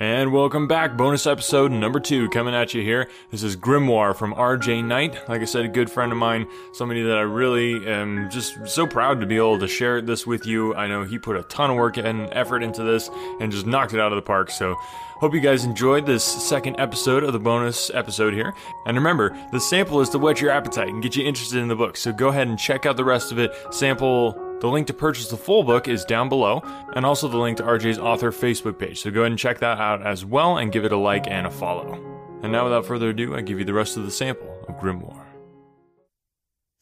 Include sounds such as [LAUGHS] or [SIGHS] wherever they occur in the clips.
And welcome back, bonus episode number two coming at you here. This is Grimoire from RJ Knight. Like I said, a good friend of mine, somebody that I really am just so proud to be able to share this with you. I know he put a ton of work and effort into this and just knocked it out of the park. So, hope you guys enjoyed this second episode of the bonus episode here. And remember, the sample is to whet your appetite and get you interested in the book. So, go ahead and check out the rest of it. Sample the link to purchase the full book is down below, and also the link to RJ's author Facebook page, so go ahead and check that out as well and give it a like and a follow. And now, without further ado, I give you the rest of the sample of Grimoire.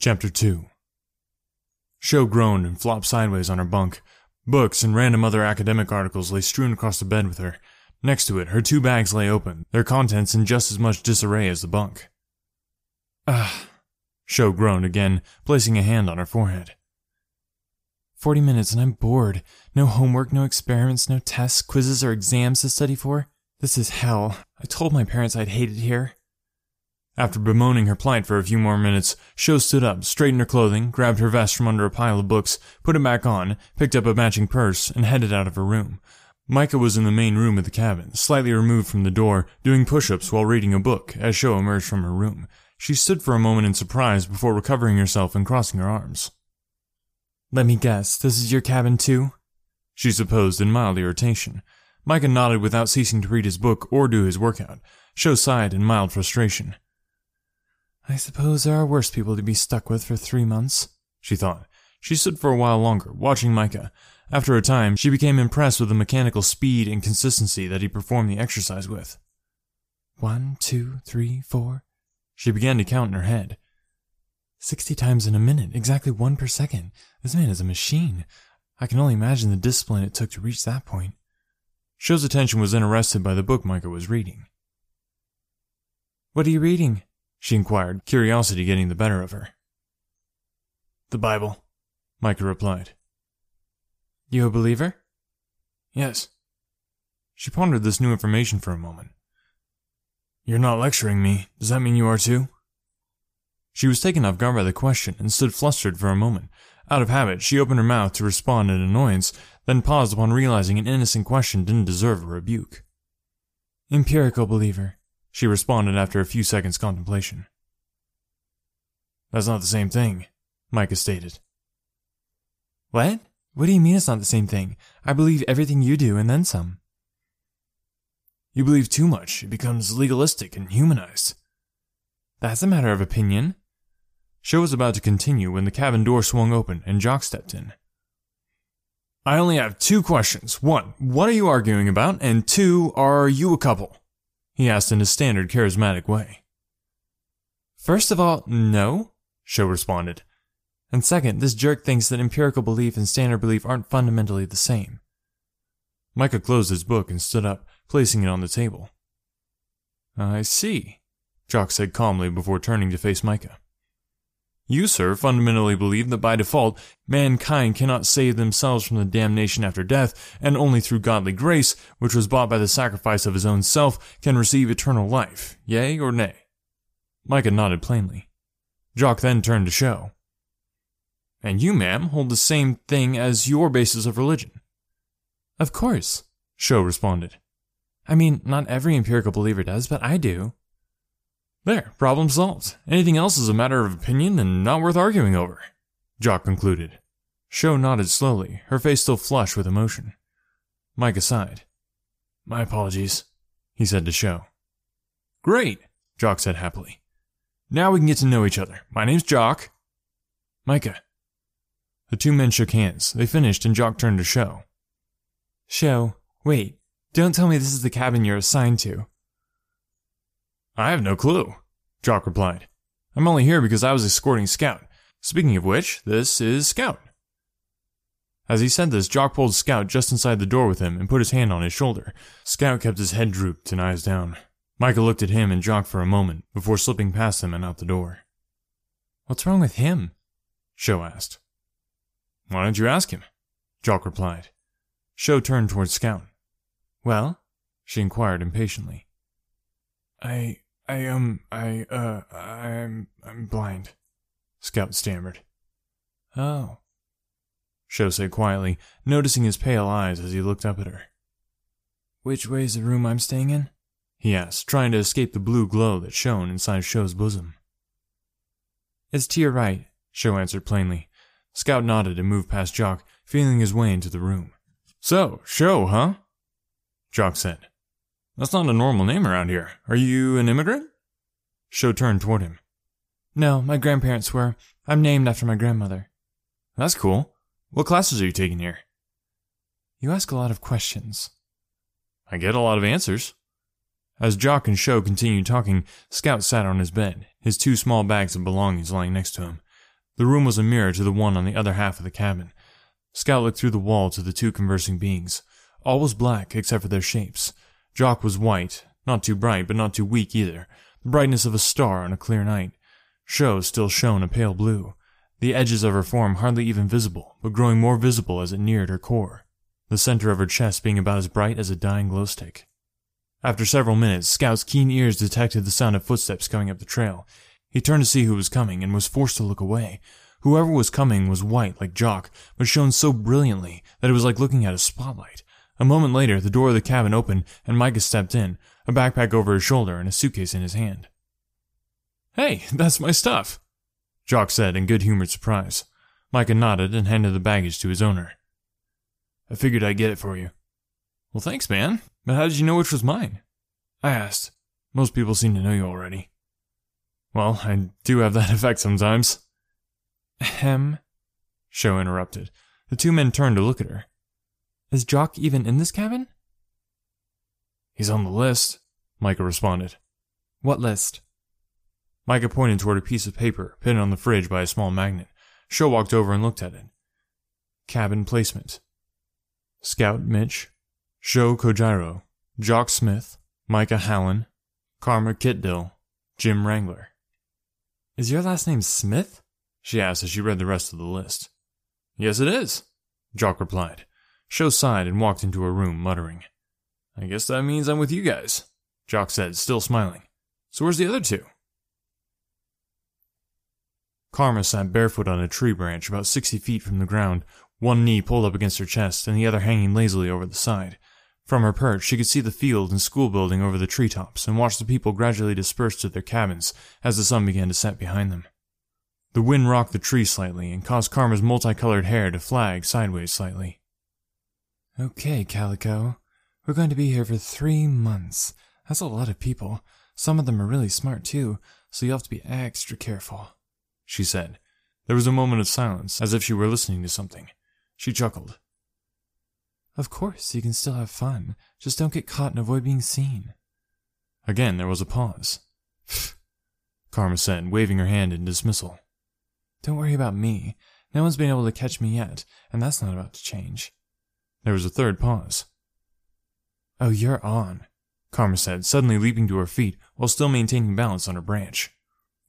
Chapter 2 Sho groaned and flopped sideways on her bunk. Books and random other academic articles lay strewn across the bed with her. Next to it, her two bags lay open, their contents in just as much disarray as the bunk. Ah, Sho groaned again, placing a hand on her forehead. 40 minutes and I'm bored. No homework, no experiments, no tests, quizzes, or exams to study for. This is hell. I told my parents I'd hate it here. After bemoaning her plight for a few more minutes, Sho stood up, straightened her clothing, grabbed her vest from under a pile of books, put it back on, picked up a matching purse, and headed out of her room. Micah was in the main room of the cabin, slightly removed from the door, doing push-ups while reading a book as Sho emerged from her room. She stood for a moment in surprise before recovering herself and crossing her arms. Let me guess, this is your cabin too? She supposed in mild irritation. Micah nodded without ceasing to read his book or do his workout. Sho sighed in mild frustration. I suppose there are worse people to be stuck with for three months, she thought. She stood for a while longer, watching Micah. After a time, she became impressed with the mechanical speed and consistency that he performed the exercise with. One, two, three, four. She began to count in her head. Sixty times in a minute, exactly one per second. This man is a machine. I can only imagine the discipline it took to reach that point. Sho's attention was arrested by the book Micah was reading. What are you reading? she inquired, curiosity getting the better of her. The Bible, Micah replied. You a believer? Yes. She pondered this new information for a moment. You're not lecturing me. Does that mean you are too? She was taken off guard by the question and stood flustered for a moment. Out of habit, she opened her mouth to respond in annoyance, then paused upon realizing an innocent question didn't deserve a rebuke. Empirical believer, she responded after a few seconds' contemplation. That's not the same thing, Micah stated. What? What do you mean it's not the same thing? I believe everything you do and then some. You believe too much, it becomes legalistic and humanized. That's a matter of opinion, Sho was about to continue when the cabin door swung open and Jock stepped in. I only have two questions. One, what are you arguing about? And two, are you a couple? He asked in his standard charismatic way. First of all, no, Sho responded. And second, this jerk thinks that empirical belief and standard belief aren't fundamentally the same. Micah closed his book and stood up, placing it on the table. I see, Jock said calmly before turning to face Micah. You, sir, fundamentally believe that by default, mankind cannot save themselves from the damnation after death, and only through godly grace, which was bought by the sacrifice of his own self, can receive eternal life, yea or nay? Micah nodded plainly. Jock then turned to Sho. And you, ma'am, hold the same thing as your basis of religion. Of course, Sho responded. I mean, not every empirical believer does, but I do. There, problem solved. Anything else is a matter of opinion and not worth arguing over. Jock concluded. Sho nodded slowly, her face still flushed with emotion. Micah sighed. My apologies, he said to Sho. Great, Jock said happily. Now we can get to know each other. My name's Jock. Micah. The two men shook hands. They finished and Jock turned to Sho. Sho, wait. Don't tell me this is the cabin you're assigned to. I have no clue, Jock replied. I'm only here because I was escorting Scout. Speaking of which, this is Scout. As he said this, Jock pulled Scout just inside the door with him and put his hand on his shoulder. Scout kept his head drooped and eyes down. Micah looked at him and Jock for a moment before slipping past him and out the door. What's wrong with him? Sho asked. Why don't you ask him? Jock replied. Sho turned towards Scout. Well? She inquired impatiently. I I, um, I, uh, I'm, I'm blind, Scout stammered. Oh. Sho said quietly, noticing his pale eyes as he looked up at her. Which way's the room I'm staying in? He asked, trying to escape the blue glow that shone inside Sho's bosom. It's to your right, Sho answered plainly. Scout nodded and moved past Jock, feeling his way into the room. So, Sho, huh? Jock said. That's not a normal name around here. Are you an immigrant? Sho turned toward him. No, my grandparents were. I'm named after my grandmother. That's cool. What classes are you taking here? You ask a lot of questions. I get a lot of answers. As Jock and Sho continued talking, Scout sat on his bed, his two small bags of belongings lying next to him. The room was a mirror to the one on the other half of the cabin. Scout looked through the wall to the two conversing beings. All was black except for their shapes. Jock was white, not too bright but not too weak either, the brightness of a star on a clear night. Sho still shone a pale blue, the edges of her form hardly even visible, but growing more visible as it neared her core, the center of her chest being about as bright as a dying glow stick. After several minutes, Scout's keen ears detected the sound of footsteps coming up the trail. He turned to see who was coming and was forced to look away. Whoever was coming was white like Jock, but shone so brilliantly that it was like looking at a spotlight. A moment later, the door of the cabin opened and Micah stepped in, a backpack over his shoulder and a suitcase in his hand. Hey, that's my stuff, Jock said in good humored surprise. Micah nodded and handed the baggage to his owner. I figured I'd get it for you. Well, thanks, man. But how did you know which was mine? I asked. Most people seem to know you already. Well, I do have that [LAUGHS] effect sometimes. Ahem, Sho interrupted. The two men turned to look at her. Is Jock even in this cabin? He's on the list, Micah responded. What list? Micah pointed toward a piece of paper pinned on the fridge by a small magnet. Sho walked over and looked at it. Cabin placement. Scout Mitch, Sho Kojiro, Jock Smith, Micah Hallen, Karma Kitdill, Jim Wrangler. Is your last name Smith? She asked as she read the rest of the list. Yes, it is, Jock replied. Sho sighed and walked into her room, muttering. I guess that means I'm with you guys, Jock said, still smiling. So where's the other two? Karma sat barefoot on a tree branch about sixty feet from the ground, one knee pulled up against her chest and the other hanging lazily over the side. From her perch, she could see the field and school building over the treetops and watch the people gradually disperse to their cabins as the sun began to set behind them. The wind rocked the tree slightly and caused Karma's multicolored hair to flag sideways slightly. Okay, Calico. We're going to be here for three months. That's a lot of people. Some of them are really smart, too, so you'll have to be extra careful, she said. There was a moment of silence, as if she were listening to something. She chuckled. Of course, you can still have fun. Just don't get caught and avoid being seen. Again, there was a pause. [SIGHS] Karma said, waving her hand in dismissal. Don't worry about me. No one's been able to catch me yet, and that's not about to change. There was a third pause. Oh, you're on, Karma said, suddenly leaping to her feet while still maintaining balance on her branch.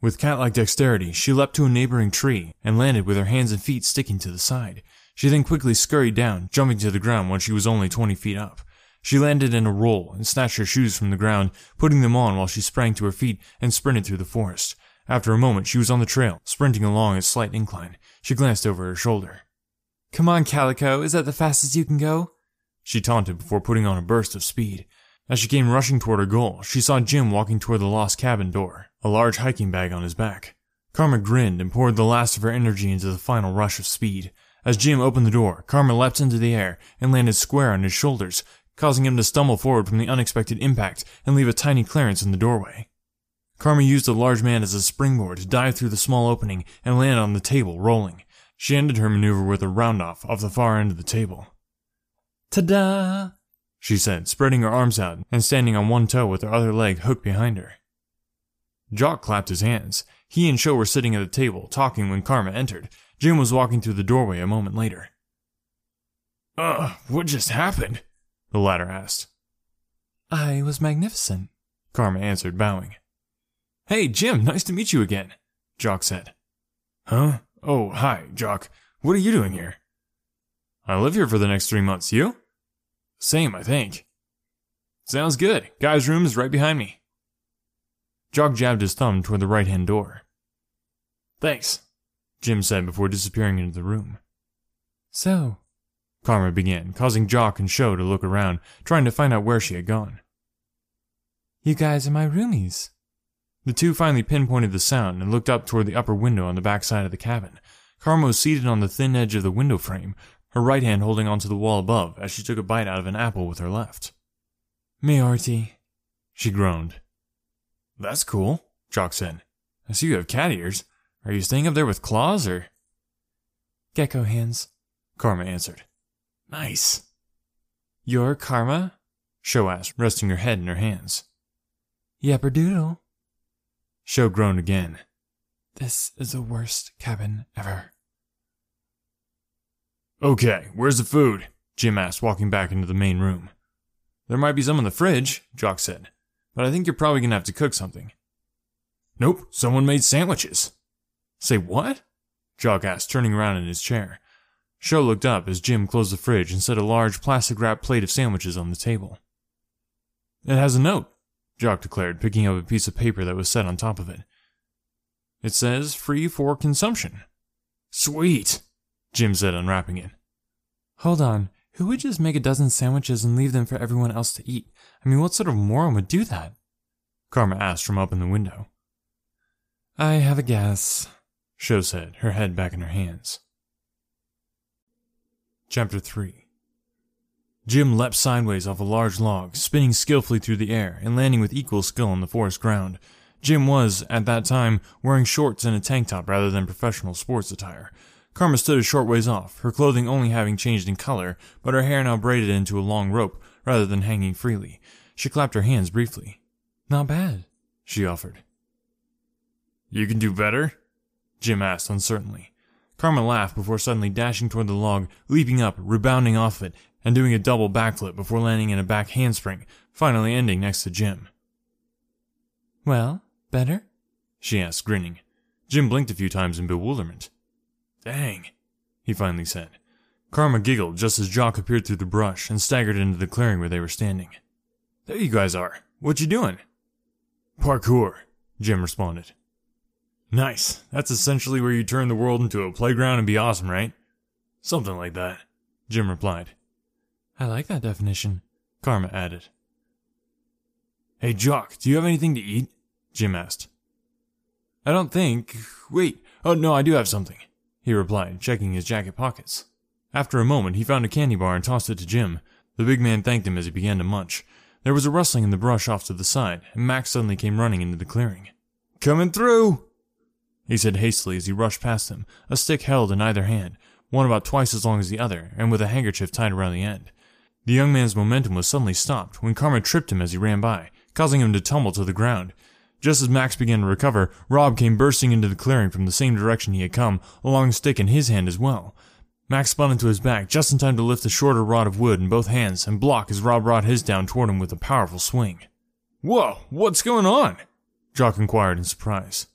With cat-like dexterity, she leapt to a neighboring tree and landed with her hands and feet sticking to the side, she then quickly scurried down, jumping to the ground when she was only 20 feet up. She landed in a roll and snatched her shoes from the ground, putting them on while she sprang to her feet and sprinted through the forest. After a moment, she was on the trail, sprinting along a slight incline. She glanced over her shoulder. Come on, Calico, is that the fastest you can go? She taunted before putting on a burst of speed. As she came rushing toward her goal, she saw Jim walking toward the lost cabin door, a large hiking bag on his back. Karma grinned and poured the last of her energy into the final rush of speed. As Jim opened the door, Karma leapt into the air and landed square on his shoulders, causing him to stumble forward from the unexpected impact and leave a tiny clearance in the doorway. Karma used the large man as a springboard to dive through the small opening and land on the table, rolling. She ended her maneuver with a roundoff off the far end of the table. Ta-da! She said, spreading her arms out and standing on one toe with her other leg hooked behind her. Jock clapped his hands. He and Sho were sitting at the table, talking when Karma entered, Jim was walking through the doorway a moment later. Uh, what just happened? The latter asked. I was magnificent, Karma answered, bowing. Hey, Jim, nice to meet you again, Jock said. Huh? Oh, hi, Jock. What are you doing here? I live here for the next three months. You? Same, I think. Sounds good. Guy's room is right behind me. Jock jabbed his thumb toward the right hand door. Thanks. Jim said before disappearing into the room. So, Karma began, causing Jock and Sho to look around, trying to find out where she had gone. You guys are my roomies. The two finally pinpointed the sound and looked up toward the upper window on the back side of the cabin. Karma was seated on the thin edge of the window frame, her right hand holding onto the wall above as she took a bite out of an apple with her left. Mayorty, she groaned. That's cool, Jock said. I see you have cat ears. Are you staying up there with claws or? Gecko hands, Karma answered. Nice. You're Karma? Sho asked, resting her head in her hands. Yepperdoodle. Sho groaned again. This is the worst cabin ever. Okay, where's the food? Jim asked, walking back into the main room. There might be some in the fridge, Jock said, but I think you're probably gonna have to cook something. Nope, someone made sandwiches. Say what? Jock asked, turning around in his chair. Sho looked up as Jim closed the fridge and set a large plastic wrapped plate of sandwiches on the table. It has a note, Jock declared, picking up a piece of paper that was set on top of it. It says free for consumption. Sweet, Jim said, unwrapping it. Hold on, who would just make a dozen sandwiches and leave them for everyone else to eat? I mean, what sort of moron would do that? Karma asked from up in the window. I have a guess, Sho said, her head back in her hands. Chapter 3 Jim leapt sideways off a large log, spinning skillfully through the air and landing with equal skill on the forest ground. Jim was, at that time, wearing shorts and a tank top rather than professional sports attire. Karma stood a short ways off, her clothing only having changed in color, but her hair now braided into a long rope rather than hanging freely. She clapped her hands briefly. Not bad, she offered. You can do better? Jim asked uncertainly. Karma laughed before suddenly dashing toward the log, leaping up, rebounding off it, and doing a double backflip before landing in a back handspring, finally ending next to Jim. Well, better? she asked, grinning. Jim blinked a few times in bewilderment. Dang, he finally said. Karma giggled just as Jock appeared through the brush and staggered into the clearing where they were standing. There you guys are. What you doing? Parkour, Jim responded. Nice. That's essentially where you turn the world into a playground and be awesome, right? Something like that, Jim replied. I like that definition, Karma added. Hey, Jock, do you have anything to eat? Jim asked. I don't think. Wait. Oh, no, I do have something, he replied, checking his jacket pockets. After a moment, he found a candy bar and tossed it to Jim. The big man thanked him as he began to munch. There was a rustling in the brush off to the side, and Max suddenly came running into the clearing. Coming through! he said hastily as he rushed past them, a stick held in either hand, one about twice as long as the other, and with a handkerchief tied around the end. The young man's momentum was suddenly stopped when Karma tripped him as he ran by, causing him to tumble to the ground. Just as Max began to recover, Rob came bursting into the clearing from the same direction he had come, a long stick in his hand as well. Max spun into his back just in time to lift the shorter rod of wood in both hands and block as Rob brought his down toward him with a powerful swing. Whoa, what's going on? Jock inquired in surprise.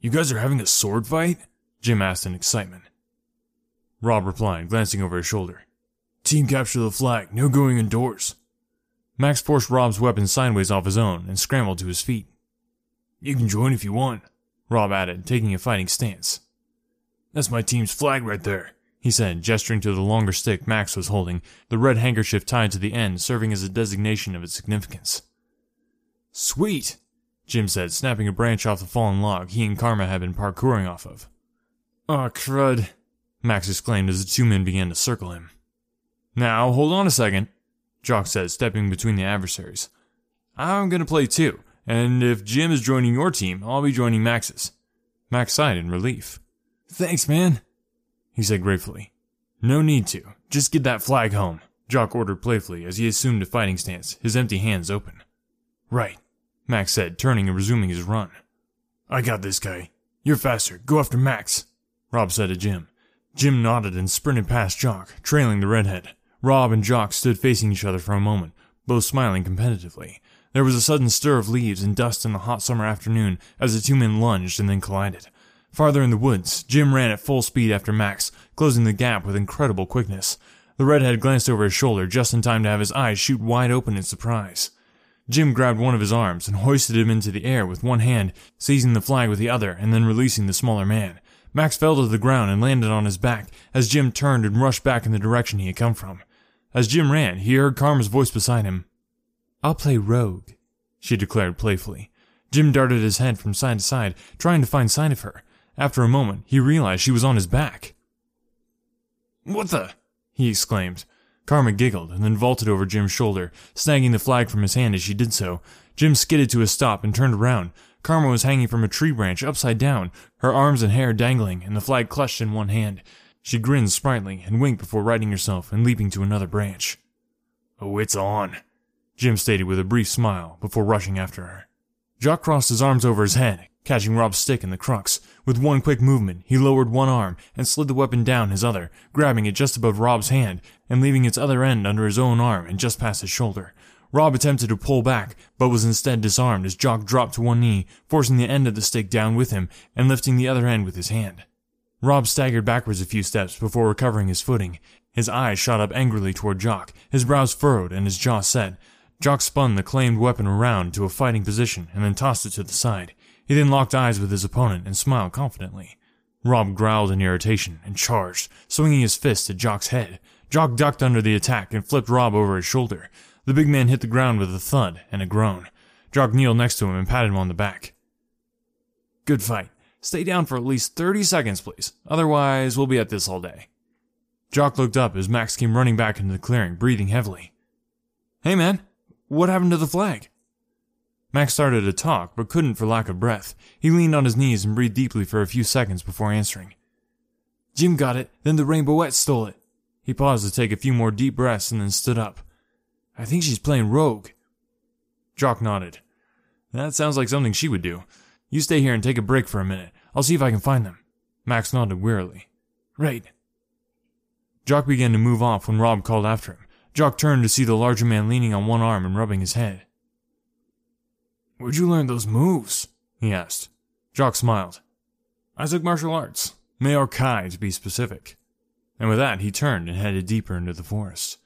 You guys are having a sword fight? Jim asked in excitement. Rob replied, glancing over his shoulder. Team capture the flag, no going indoors. Max forced Rob's weapon sideways off his own and scrambled to his feet. You can join if you want, Rob added, taking a fighting stance. That's my team's flag right there, he said, gesturing to the longer stick Max was holding, the red handkerchief tied to the end serving as a designation of its significance. Sweet, Jim said, snapping a branch off the fallen log he and Karma had been parkouring off of. Aw, oh, crud, Max exclaimed as the two men began to circle him. Now, hold on a second, Jock said, stepping between the adversaries. I'm gonna play too, and if Jim is joining your team, I'll be joining Max's. Max sighed in relief. Thanks, man, he said gratefully. No need to. Just get that flag home, Jock ordered playfully as he assumed a fighting stance, his empty hands open. Right. Max said, turning and resuming his run. I got this guy. You're faster. Go after Max, Rob said to Jim. Jim nodded and sprinted past Jock, trailing the redhead. Rob and Jock stood facing each other for a moment, both smiling competitively. There was a sudden stir of leaves and dust in the hot summer afternoon as the two men lunged and then collided. Farther in the woods, Jim ran at full speed after Max, closing the gap with incredible quickness. The redhead glanced over his shoulder just in time to have his eyes shoot wide open in surprise. Jim grabbed one of his arms and hoisted him into the air with one hand, seizing the flag with the other and then releasing the smaller man. Max fell to the ground and landed on his back as Jim turned and rushed back in the direction he had come from. As Jim ran, he heard Karma's voice beside him. I'll play rogue, she declared playfully. Jim darted his head from side to side, trying to find sign of her. After a moment, he realized she was on his back. What the? he exclaimed. Karma giggled and then vaulted over Jim's shoulder, snagging the flag from his hand as she did so. Jim skidded to a stop and turned around. Karma was hanging from a tree branch upside down, her arms and hair dangling, and the flag clutched in one hand. She grinned sprightly and winked before righting herself and leaping to another branch. Oh, it's on, Jim stated with a brief smile before rushing after her. Jock crossed his arms over his head, catching Rob's stick in the crux. With one quick movement, he lowered one arm and slid the weapon down his other, grabbing it just above Rob's hand and leaving its other end under his own arm and just past his shoulder. Rob attempted to pull back, but was instead disarmed as Jock dropped to one knee, forcing the end of the stick down with him and lifting the other end with his hand. Rob staggered backwards a few steps before recovering his footing. His eyes shot up angrily toward Jock, his brows furrowed and his jaw set. Jock spun the claimed weapon around to a fighting position and then tossed it to the side. He then locked eyes with his opponent and smiled confidently. Rob growled in irritation and charged, swinging his fist at Jock's head. Jock ducked under the attack and flipped Rob over his shoulder. The big man hit the ground with a thud and a groan. Jock kneeled next to him and patted him on the back. Good fight. Stay down for at least 30 seconds, please. Otherwise, we'll be at this all day. Jock looked up as Max came running back into the clearing, breathing heavily. Hey, man, what happened to the flag? Max started to talk, but couldn't for lack of breath. He leaned on his knees and breathed deeply for a few seconds before answering. Jim got it, then the Rainbowette stole it. He paused to take a few more deep breaths and then stood up. I think she's playing rogue. Jock nodded. That sounds like something she would do. You stay here and take a break for a minute. I'll see if I can find them. Max nodded wearily. Right. Jock began to move off when Rob called after him. Jock turned to see the larger man leaning on one arm and rubbing his head. Where'd you learn those moves? he asked. Jock smiled. I took martial arts, Muay Thai to be specific. And with that, he turned and headed deeper into the forest.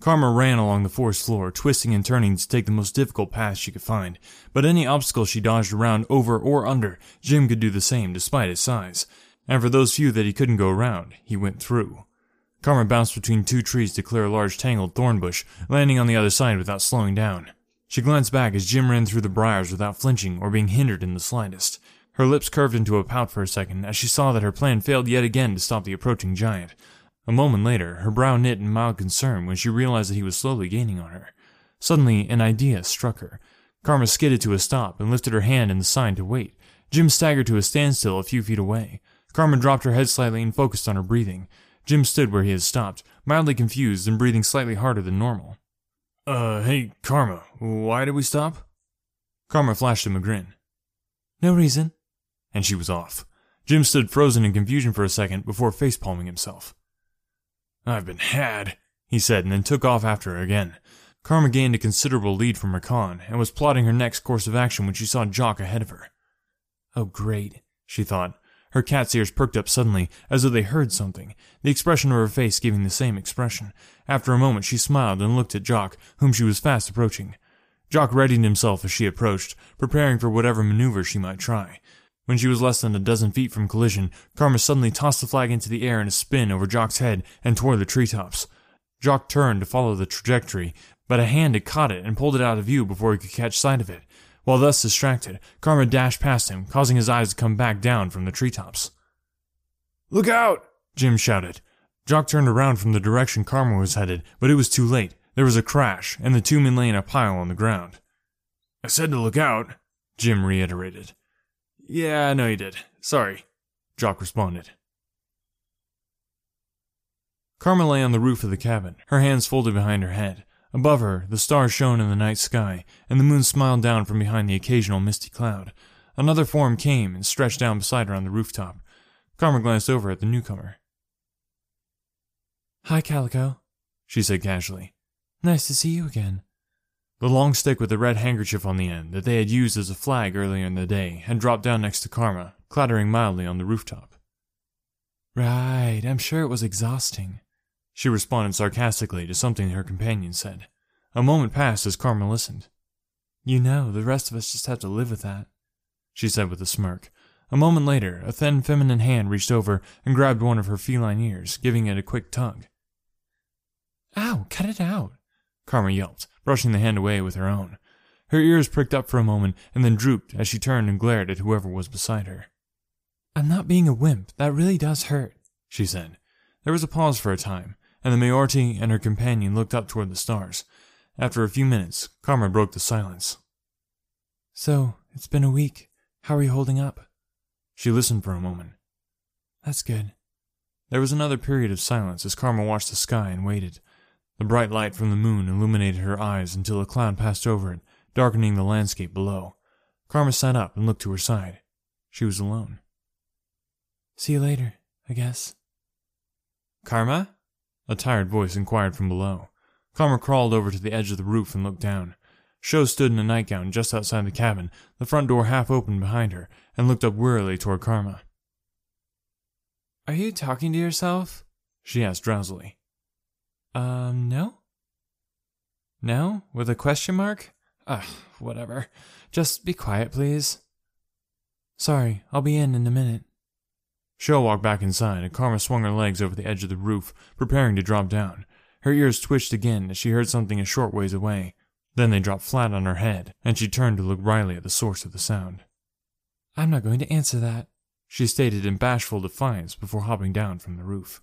Karma ran along the forest floor, twisting and turning to take the most difficult path she could find, but any obstacle she dodged around, over, or under, Jim could do the same despite his size. And for those few that he couldn't go around, he went through. Karma bounced between two trees to clear a large tangled thorn bush, landing on the other side without slowing down. She glanced back as Jim ran through the briars without flinching or being hindered in the slightest. Her lips curved into a pout for a second as she saw that her plan failed yet again to stop the approaching giant. A moment later, her brow knit in mild concern when she realized that he was slowly gaining on her. Suddenly, an idea struck her. Karma skidded to a stop and lifted her hand in the sign to wait. Jim staggered to a standstill a few feet away. Karma dropped her head slightly and focused on her breathing. Jim stood where he had stopped, mildly confused and breathing slightly harder than normal. Uh, hey, Karma, why did we stop? Karma flashed him a grin. No reason. And she was off. Jim stood frozen in confusion for a second before facepalming himself. I've been had, he said, and then took off after her again. Karma gained a considerable lead from Rakan and was plotting her next course of action when she saw Jock ahead of her. Oh, great, she thought. Her cat's ears perked up suddenly, as though they heard something, the expression of her face giving the same expression. After a moment, she smiled and looked at Jock, whom she was fast approaching. Jock readied himself as she approached, preparing for whatever maneuver she might try. When she was less than a dozen feet from collision, Karma suddenly tossed the flag into the air in a spin over Jock's head and toward the treetops. Jock turned to follow the trajectory, but a hand had caught it and pulled it out of view before he could catch sight of it. While thus distracted, Karma dashed past him, causing his eyes to come back down from the treetops. Look out! Jim shouted. Jock turned around from the direction Karma was headed, but it was too late. There was a crash, and the two men lay in a pile on the ground. I said to look out, Jim reiterated. Yeah, I know you did. Sorry, Jock responded. Karma lay on the roof of the cabin, her hands folded behind her head. Above her, the stars shone in the night sky, and the moon smiled down from behind the occasional misty cloud. Another form came and stretched down beside her on the rooftop. Karma glanced over at the newcomer. Hi, Calico, she said casually. Nice to see you again. The long stick with the red handkerchief on the end that they had used as a flag earlier in the day had dropped down next to Karma, clattering mildly on the rooftop. Right, I'm sure it was exhausting. She responded sarcastically to something her companion said. A moment passed as Karma listened. You know, the rest of us just have to live with that, she said with a smirk. A moment later, a thin feminine hand reached over and grabbed one of her feline ears, giving it a quick tug. Ow, cut it out, Karma yelped, brushing the hand away with her own. Her ears pricked up for a moment and then drooped as she turned and glared at whoever was beside her. I'm not being a wimp. That really does hurt, she said. There was a pause for a time, and the Mayorti and her companion looked up toward the stars. After a few minutes, Karma broke the silence. So, it's been a week. How are you holding up? She listened for a moment. That's good. There was another period of silence as Karma watched the sky and waited. The bright light from the moon illuminated her eyes until a cloud passed over it, darkening the landscape below. Karma sat up and looked to her side. She was alone. See you later, I guess. Karma? A tired voice inquired from below. Karma crawled over to the edge of the roof and looked down. Sho stood in a nightgown just outside the cabin, the front door half open behind her, and looked up wearily toward Karma. Are you talking to yourself? she asked drowsily. Um, no? No? With a question mark? Ugh, whatever. Just be quiet, please. Sorry, I'll be in in a minute. Sho walked back inside, and Karma swung her legs over the edge of the roof, preparing to drop down. Her ears twitched again as she heard something a short ways away. Then they dropped flat on her head, and she turned to look wryly at the source of the sound. I'm not going to answer that, she stated in bashful defiance before hopping down from the roof.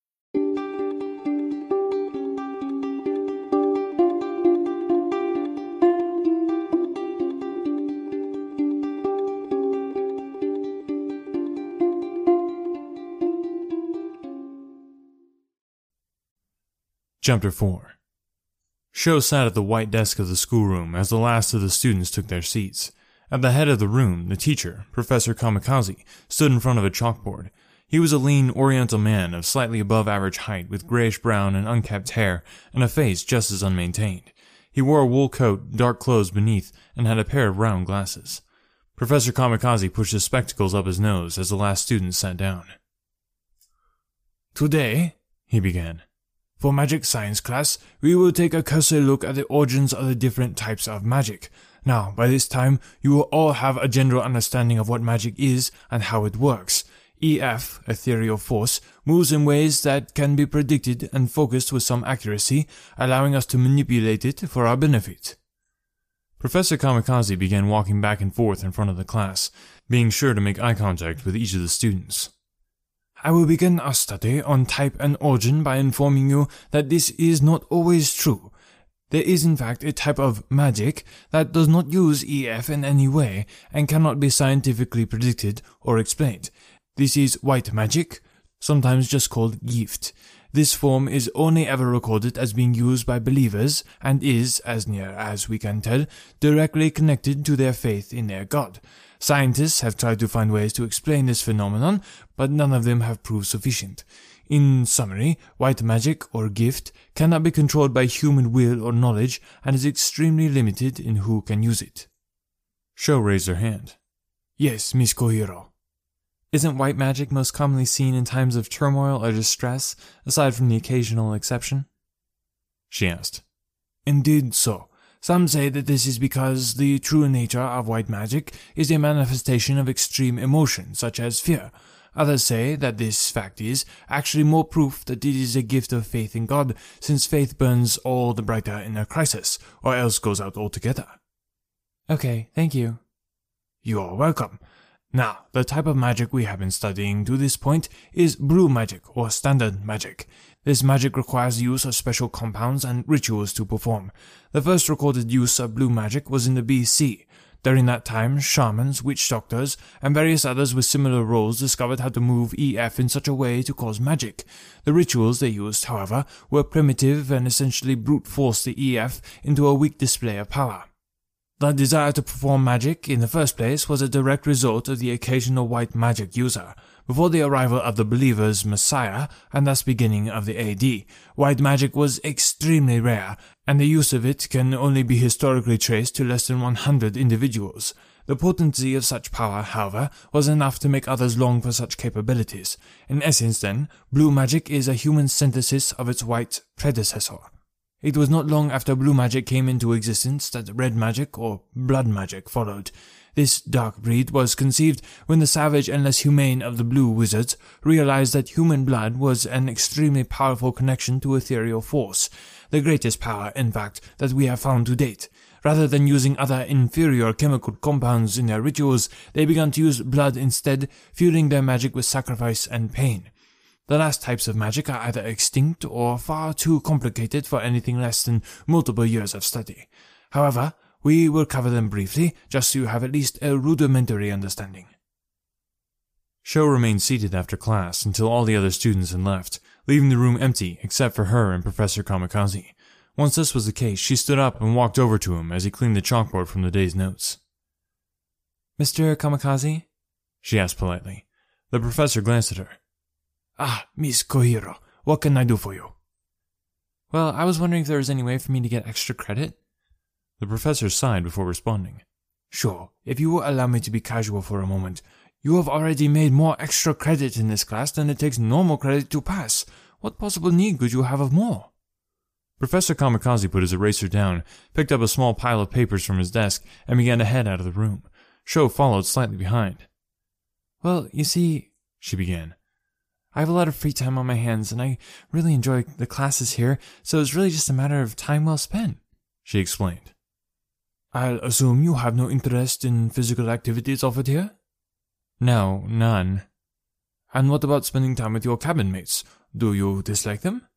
Chapter 4 Sho sat at the white desk of the schoolroom as the last of the students took their seats. At the head of the room, the teacher, Professor Kamikaze, stood in front of a chalkboard. He was a lean oriental man of slightly above average height with grayish brown and unkempt hair and a face just as unmaintained. He wore a wool coat, dark clothes beneath, and had a pair of round glasses. Professor Kamikaze pushed his spectacles up his nose as the last student sat down. Today, he began, for magic science class, we will take a cursory look at the origins of the different types of magic. Now, by this time, you will all have a general understanding of what magic is and how it works. EF, ethereal force, moves in ways that can be predicted and focused with some accuracy, allowing us to manipulate it for our benefit. Professor Kamikaze began walking back and forth in front of the class, being sure to make eye contact with each of the students. I will begin our study on type and origin by informing you that this is not always true. There is in fact a type of magic that does not use EF in any way and cannot be scientifically predicted or explained. This is white magic, sometimes just called gift. This form is only ever recorded as being used by believers and is, as near as we can tell, directly connected to their faith in their God. Scientists have tried to find ways to explain this phenomenon, but none of them have proved sufficient. In summary, white magic or gift cannot be controlled by human will or knowledge and is extremely limited in who can use it. Sho raised her hand. Yes, Miss Kohiro. Isn't white magic most commonly seen in times of turmoil or distress, aside from the occasional exception? She asked. Indeed so. Some say that this is because the true nature of white magic is a manifestation of extreme emotion, such as fear. Others say that this fact is actually more proof that it is a gift of faith in God, since faith burns all the brighter in a crisis, or else goes out altogether. Okay, thank you. You are welcome. Now, the type of magic we have been studying to this point is blue magic or standard magic. This magic requires the use of special compounds and rituals to perform. The first recorded use of blue magic was in the BC. During that time, shamans, witch doctors, and various others with similar roles discovered how to move EF in such a way to cause magic. The rituals they used, however, were primitive and essentially brute forced the EF into a weak display of power. The desire to perform magic, in the first place, was a direct result of the occasional white magic user. Before the arrival of the believer's Messiah, and thus beginning of the AD, white magic was extremely rare, and the use of it can only be historically traced to less than 100 individuals. The potency of such power, however, was enough to make others long for such capabilities. In essence, then, blue magic is a human synthesis of its white predecessor. It was not long after blue magic came into existence that red magic, or blood magic, followed. This dark breed was conceived when the savage and less humane of the blue wizards realized that human blood was an extremely powerful connection to ethereal force, the greatest power, in fact, that we have found to date. Rather than using other inferior chemical compounds in their rituals, they began to use blood instead, fueling their magic with sacrifice and pain. The last types of magic are either extinct or far too complicated for anything less than multiple years of study. However, we will cover them briefly, just so you have at least a rudimentary understanding. Sho remained seated after class until all the other students had left, leaving the room empty except for her and Professor Kamikaze. Once this was the case, she stood up and walked over to him as he cleaned the chalkboard from the day's notes. Mr. Kamikaze? She asked politely. The professor glanced at her. Ah, Miss Kohiro, what can I do for you? Well, I was wondering if there was any way for me to get extra credit. The professor sighed before responding. Sure, if you will allow me to be casual for a moment. You have already made more extra credit in this class than it takes normal credit to pass. What possible need could you have of more? Professor Kamikaze put his eraser down, picked up a small pile of papers from his desk, and began to head out of the room. Sho followed slightly behind. Well, you see, she began. I have a lot of free time on my hands, and I really enjoy the classes here, so it's really just a matter of time well spent, she explained. I'll assume you have no interest in physical activities offered here? No, none. And what about spending time with your cabin mates? Do you dislike them?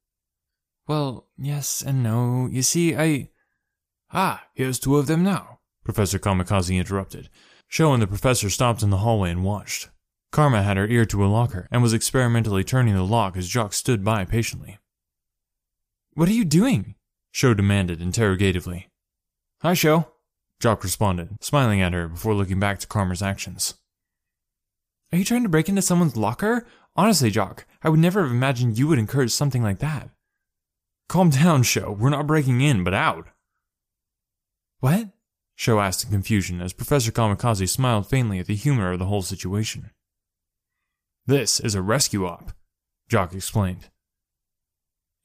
Well, yes and no. You see, I. Ah, here's two of them now, Professor Kamikaze interrupted. Sho and the professor stopped in the hallway and watched. Karma had her ear to a locker and was experimentally turning the lock as Jock stood by patiently. What are you doing? Sho demanded interrogatively. Hi, Sho. Jock responded, smiling at her before looking back to Karma's actions. Are you trying to break into someone's locker? Honestly, Jock, I would never have imagined you would encourage something like that. Calm down, Sho. We're not breaking in, but out. What? Sho asked in confusion as Professor Kamikaze smiled faintly at the humor of the whole situation. This is a rescue op, Jock explained.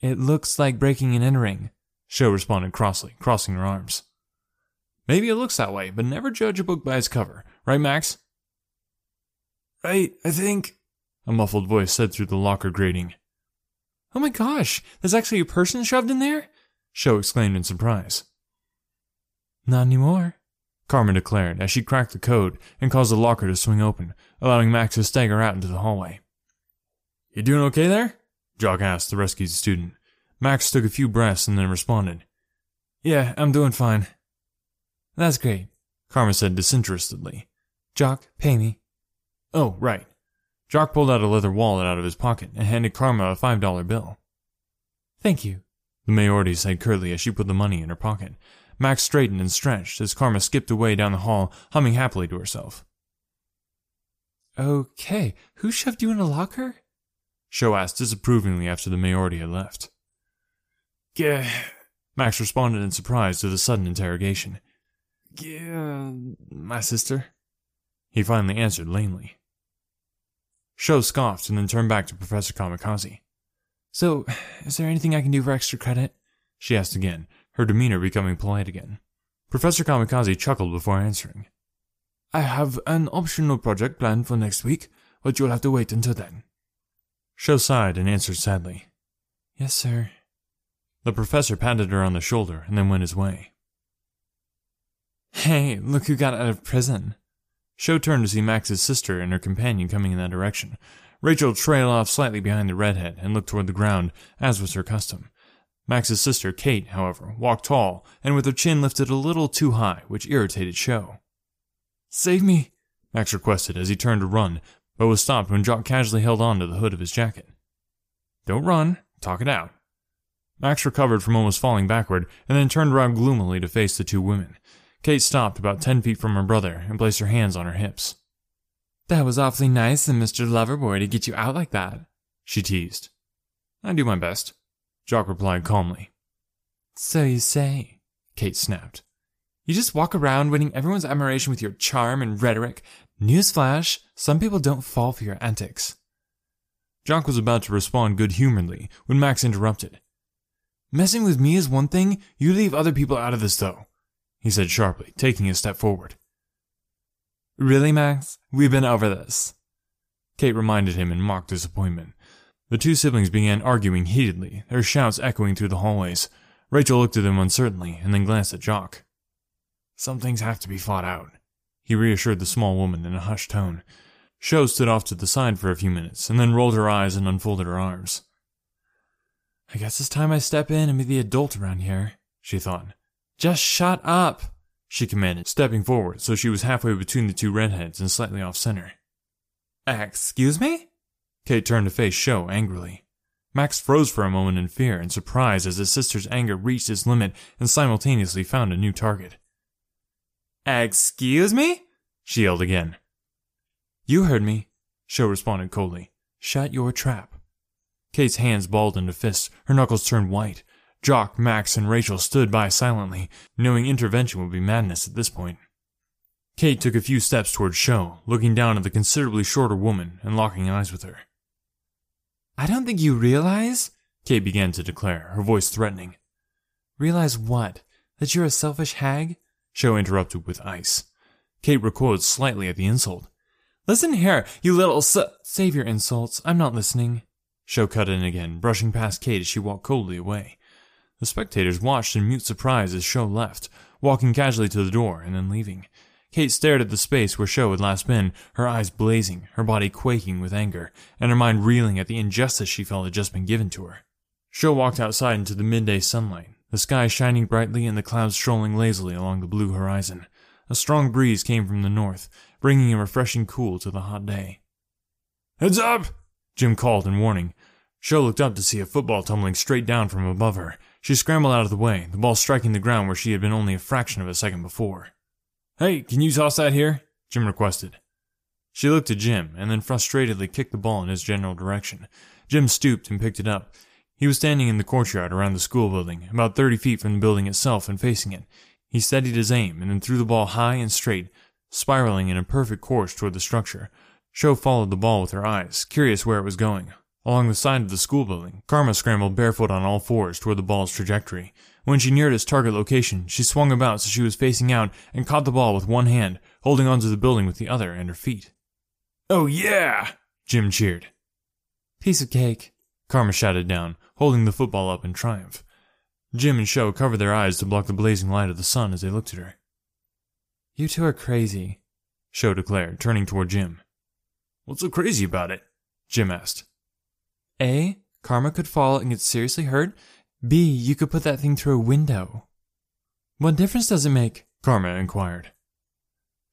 It looks like breaking and entering, Sho responded crossly, crossing her arms. Maybe it looks that way, but never judge a book by its cover, right, Max? Right, I think, a muffled voice said through the locker grating. Oh my gosh, there's actually a person shoved in there? Sho exclaimed in surprise. Not anymore, Karma declared as she cracked the code and caused the locker to swing open, allowing Max to stagger out into the hallway. You doing okay there? Jock asked the rescued student. Max took a few breaths and then responded. Yeah, I'm doing fine. That's great, Karma said disinterestedly. Jock, pay me. Oh, right. Jock pulled out a leather wallet out of his pocket and handed Karma a five dollar bill. Thank you, the Mayorti said curtly as she put the money in her pocket. Max straightened and stretched as Karma skipped away down the hall, humming happily to herself. Okay, who shoved you in a locker? Sho asked disapprovingly after the Mayorti had left. Gah. Max responded in surprise to the sudden interrogation. Yeah, my sister. He finally answered lamely. Sho scoffed and then turned back to Professor Kamikaze. So, is there anything I can do for extra credit? She asked again, her demeanor becoming polite again. Professor Kamikaze chuckled before answering. I have an optional project planned for next week, but you'll have to wait until then. Sho sighed and answered sadly. Yes, sir. The professor patted her on the shoulder and then went his way. Hey, look who got out of prison. Sho turned to see Max's sister and her companion coming in that direction. Rachel trailed off slightly behind the redhead and looked toward the ground, as was her custom. Max's sister, Kate, however, walked tall and with her chin lifted a little too high, which irritated Sho. Save me, Max requested as he turned to run, but was stopped when Jock casually held on to the hood of his jacket. Don't run, talk it out. Max recovered from almost falling backward and then turned around gloomily to face the two women. Kate stopped about ten feet from her brother and placed her hands on her hips. That was awfully nice of Mr. Loverboy to get you out like that, she teased. I do my best, Jock replied calmly. So you say, Kate snapped. You just walk around winning everyone's admiration with your charm and rhetoric. Newsflash, some people don't fall for your antics. Jock was about to respond good humoredly when Max interrupted. Messing with me is one thing, you leave other people out of this though, he said sharply, taking a step forward. Really, Max? We've been over this. Kate reminded him in mock disappointment. The two siblings began arguing heatedly, their shouts echoing through the hallways. Rachel looked at them uncertainly and then glanced at Jock. Some things have to be fought out, he reassured the small woman in a hushed tone. Sho stood off to the side for a few minutes and then rolled her eyes and unfolded her arms. I guess it's time I step in and be the adult around here, she thought. Just shut up, she commanded, stepping forward so she was halfway between the two redheads and slightly off center. Excuse me? Kate turned to face Sho angrily. Max froze for a moment in fear and surprise as his sister's anger reached its limit and simultaneously found a new target. Excuse me? she yelled again. You heard me, Sho responded coldly. Shut your trap. Kate's hands balled into fists, her knuckles turned white. Jock, Max, and Rachel stood by silently, knowing intervention would be madness at this point. Kate took a few steps toward Sho, looking down at the considerably shorter woman and locking eyes with her. I don't think you realize, Kate began to declare, her voice threatening. Realize what? That you're a selfish hag? Sho interrupted with ice. Kate recoiled slightly at the insult. Listen here, you little s- Save your insults. I'm not listening. Sho cut in again, brushing past Kate as she walked coldly away. The spectators watched in mute surprise as Sho left, walking casually to the door and then leaving. Kate stared at the space where Sho had last been, her eyes blazing, her body quaking with anger, and her mind reeling at the injustice she felt had just been given to her. Sho walked outside into the midday sunlight, the sky shining brightly and the clouds strolling lazily along the blue horizon. A strong breeze came from the north, bringing a refreshing cool to the hot day. Heads up! Jim called in warning. Sho looked up to see a football tumbling straight down from above her. She scrambled out of the way, the ball striking the ground where she had been only a fraction of a second before. Hey, can you toss that here? Jim requested. She looked at Jim and then frustratedly kicked the ball in his general direction. Jim stooped and picked it up. He was standing in the courtyard around the school building, about 30 feet from the building itself and facing it. He steadied his aim and then threw the ball high and straight, spiraling in a perfect course toward the structure. Sho followed the ball with her eyes, curious where it was going. Along the side of the school building, Karma scrambled barefoot on all fours toward the ball's trajectory. When she neared its target location, she swung about so she was facing out and caught the ball with one hand, holding onto the building with the other and her feet. Oh yeah! Jim cheered. Piece of cake, Karma shouted down, holding the football up in triumph. Jim and Sho covered their eyes to block the blazing light of the sun as they looked at her. You two are crazy, Sho declared, turning toward Jim. What's so crazy about it? Jim asked. A. Karma could fall and get seriously hurt. B. You could put that thing through a window. What difference does it make? Karma inquired.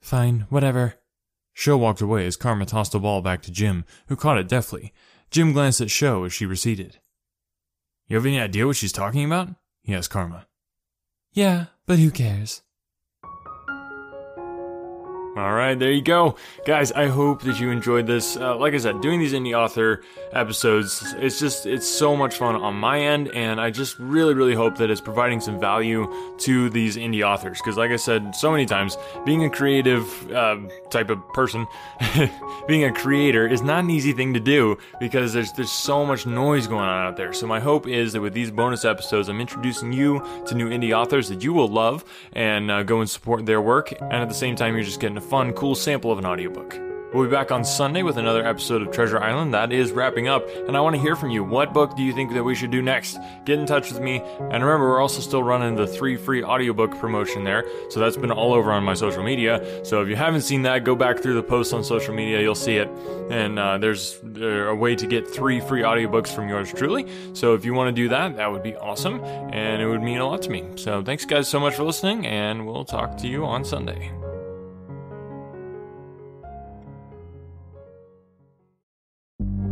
Fine, whatever. Sho walked away as Karma tossed the ball back to Jim, who caught it deftly. Jim glanced at Sho as she receded. You have any idea what she's talking about? he asked Karma. Yeah, but who cares? All right, there you go. Guys, I hope that you enjoyed this. Uh, like I said, doing these indie author episodes, it's just, it's so much fun on my end, and I just really, really hope that it's providing some value to these indie authors. Because, like I said so many times, being a creative uh, type of person, [LAUGHS] being a creator is not an easy thing to do because there's, there's so much noise going on out there. So, my hope is that with these bonus episodes, I'm introducing you to new indie authors that you will love and uh, go and support their work. And at the same time, you're just getting a fun, cool sample of an audiobook. We'll be back on Sunday with another episode of Treasure Island. That is wrapping up, and I want to hear from you. What book do you think that we should do next? Get in touch with me. And remember, we're also still running the three free audiobook promotion there, so that's been all over on my social media. So if you haven't seen that, go back through the posts on social media, you'll see it. And uh, there's uh, a way to get three free audiobooks from yours truly. So if you want to do that, that would be awesome, and it would mean a lot to me. So thanks, guys, so much for listening, and we'll talk to you on Sunday.